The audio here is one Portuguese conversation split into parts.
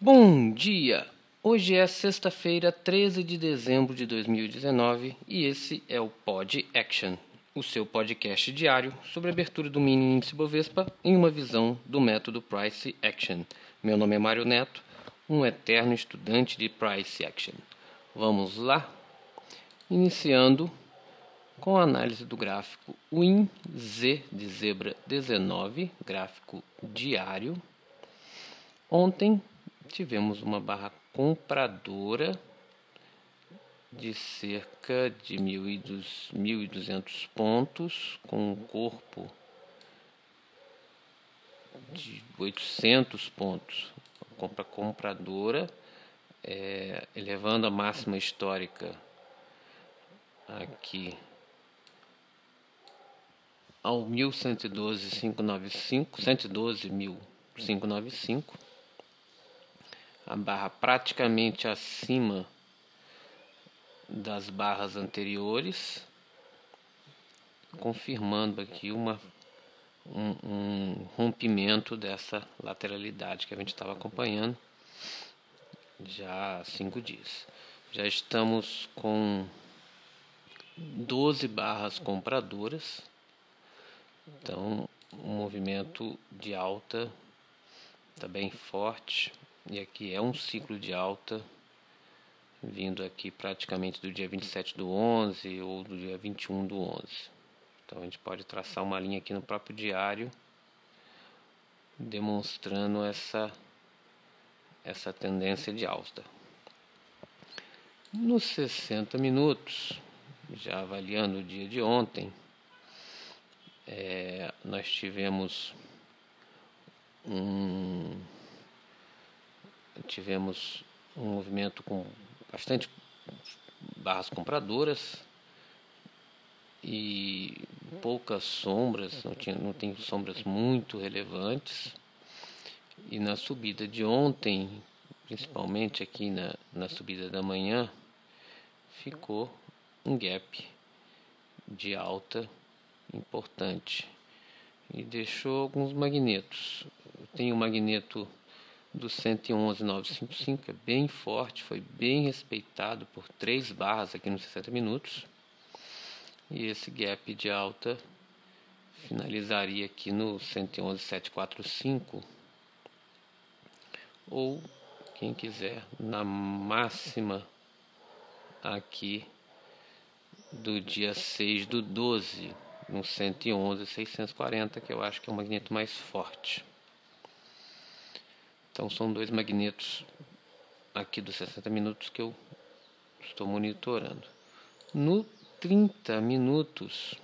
Bom dia! Hoje é sexta-feira, 13 de dezembro de 2019 e esse é o Pod Action, o seu podcast diário sobre a abertura do mini índice Bovespa em uma visão do método Price Action. Meu nome é Mário Neto, um eterno estudante de Price Action. Vamos lá? Iniciando com a análise do gráfico WIN-Z de zebra 19, gráfico diário. Ontem tivemos uma barra compradora de cerca de 1.200 pontos, com um corpo de 800 pontos. Compra compradora, é, elevando a máxima histórica aqui ao 1112.595, 112.595, a barra praticamente acima das barras anteriores, confirmando aqui uma, um, um rompimento dessa lateralidade que a gente estava acompanhando já há cinco dias. Já estamos com 12 barras compradoras então, um movimento de alta está bem forte. E aqui é um ciclo de alta vindo aqui praticamente do dia 27 do 11 ou do dia 21 do 11. Então a gente pode traçar uma linha aqui no próprio diário demonstrando essa essa tendência de alta. Nos 60 minutos, já avaliando o dia de ontem, é, nós tivemos um tivemos um movimento com bastante barras compradoras e poucas sombras, não, tinha, não tem sombras muito relevantes. E na subida de ontem, principalmente aqui na, na subida da manhã, ficou um gap de alta importante e deixou alguns magnetos. Tem o magneto do 111955, é bem forte, foi bem respeitado por três barras aqui nos 60 minutos. E esse gap de alta finalizaria aqui no 111745 ou quem quiser na máxima aqui do dia 6 do 12 no 111 640, que eu acho que é o magneto mais forte. Então são dois magnetos aqui dos 60 minutos que eu estou monitorando. No 30 minutos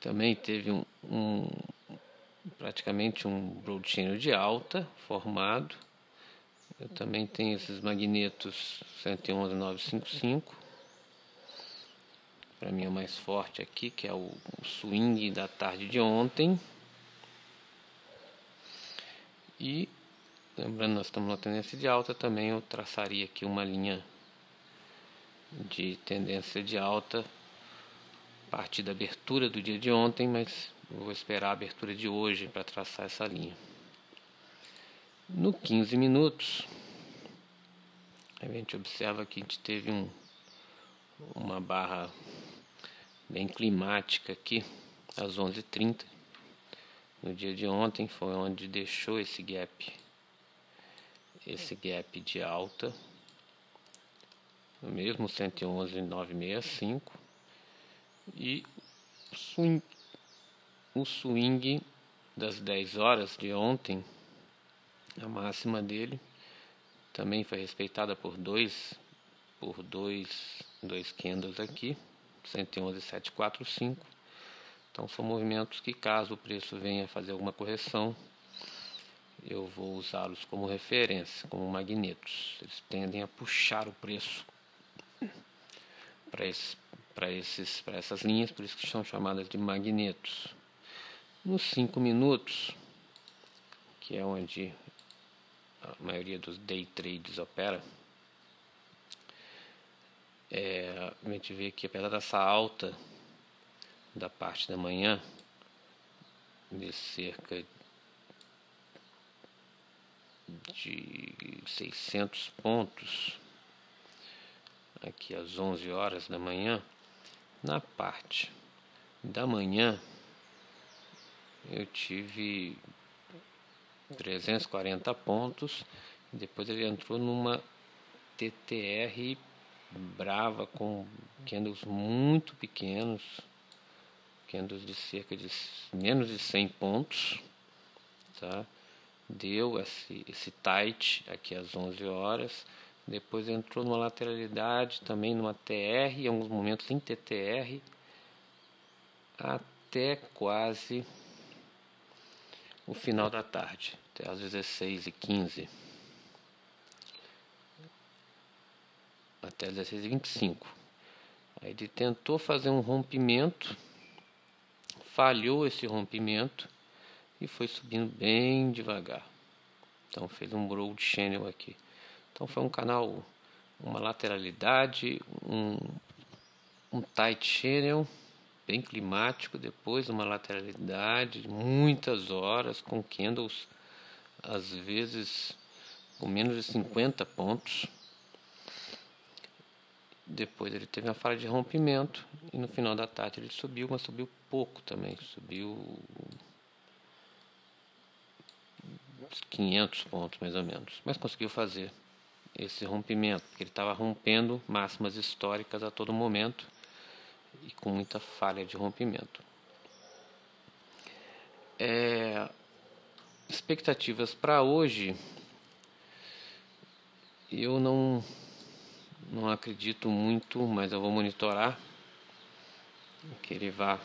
também teve um, um praticamente um channel de alta formado. Eu também tenho esses magnetos 111955 para mim é o mais forte aqui, que é o swing da tarde de ontem. E lembrando, nós estamos na tendência de alta também, eu traçaria aqui uma linha de tendência de alta a partir da abertura do dia de ontem, mas vou esperar a abertura de hoje para traçar essa linha. No 15 minutos, a gente observa que a gente teve um, uma barra bem climática aqui, às 11h30. No dia de ontem foi onde deixou esse gap, esse gap de alta, o mesmo 111,965 e swing, o swing das 10 horas de ontem, a máxima dele também foi respeitada por dois por dois dois candles aqui 111,745. Então são movimentos que caso o preço venha fazer alguma correção, eu vou usá-los como referência, como magnetos. Eles tendem a puxar o preço para esses, essas linhas, por isso que são chamadas de magnetos. Nos 5 minutos, que é onde a maioria dos day trades opera, é, a gente vê que apesar dessa alta da parte da manhã, de cerca de 600 pontos aqui às 11 horas da manhã. Na parte da manhã eu tive 340 pontos. Depois ele entrou numa TTR brava com candles muito pequenos, candles de cerca de menos de 100 pontos, tá? Deu esse, esse tight aqui às 11 horas, depois entrou numa lateralidade também numa TR, em alguns momentos em TTR, até quase o final da tarde, até às 16h15. Até às 16h25. Aí ele tentou fazer um rompimento, falhou esse rompimento e foi subindo bem devagar. Então fez um broad channel aqui. Então foi um canal, uma lateralidade, um, um tight channel bem climático, depois uma lateralidade, muitas horas com candles, às vezes com menos de 50 pontos. Depois ele teve uma falha de rompimento e no final da tarde ele subiu, mas subiu pouco também, subiu 500 pontos mais ou menos, mas conseguiu fazer esse rompimento, porque ele estava rompendo máximas históricas a todo momento e com muita falha de rompimento. É, expectativas para hoje, eu não, não acredito muito, mas eu vou monitorar que ele vá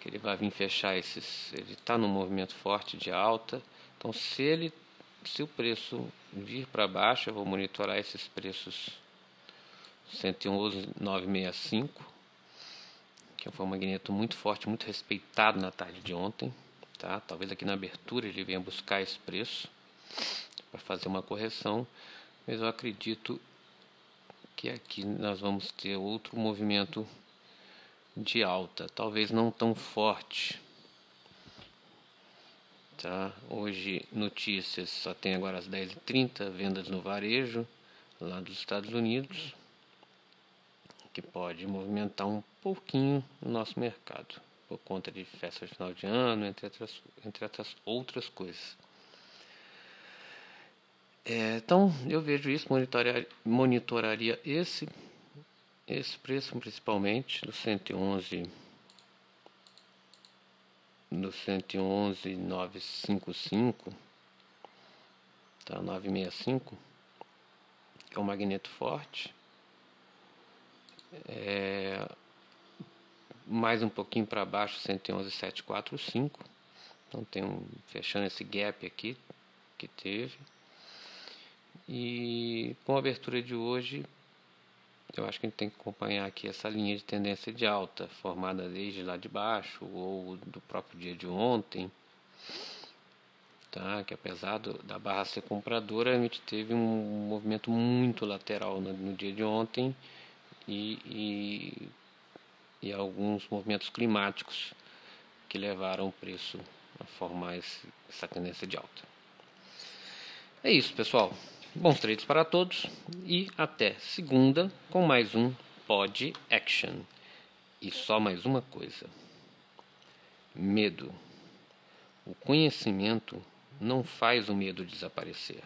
que ele vai vir fechar esses. Ele está num movimento forte de alta, então se ele se o preço vir para baixo, eu vou monitorar esses preços 111,965, que foi um magneto muito forte, muito respeitado na tarde de ontem. Tá? Talvez aqui na abertura ele venha buscar esse preço para fazer uma correção, mas eu acredito que aqui nós vamos ter outro movimento de alta, talvez não tão forte. Tá? Hoje notícias só tem agora às 10h30, vendas no varejo lá dos Estados Unidos que pode movimentar um pouquinho o nosso mercado, por conta de festa de final de ano, entre outras, entre outras, outras coisas. É, então, eu vejo isso, monitoraria, monitoraria esse, esse preço principalmente, do 111 do 111,955 tá 965 que é um magneto forte. É, mais um pouquinho para baixo 111,745 então tem um fechando esse gap aqui que teve e com a abertura de hoje eu acho que a gente tem que acompanhar aqui essa linha de tendência de alta formada desde lá de baixo ou do próprio dia de ontem tá que apesar do, da barra ser compradora a gente teve um movimento muito lateral no, no dia de ontem e, e, e alguns movimentos climáticos que levaram o preço a formar esse, essa tendência de alta. É isso, pessoal. Bons trades para todos e até segunda com mais um Pod Action. E só mais uma coisa: medo. O conhecimento não faz o medo desaparecer.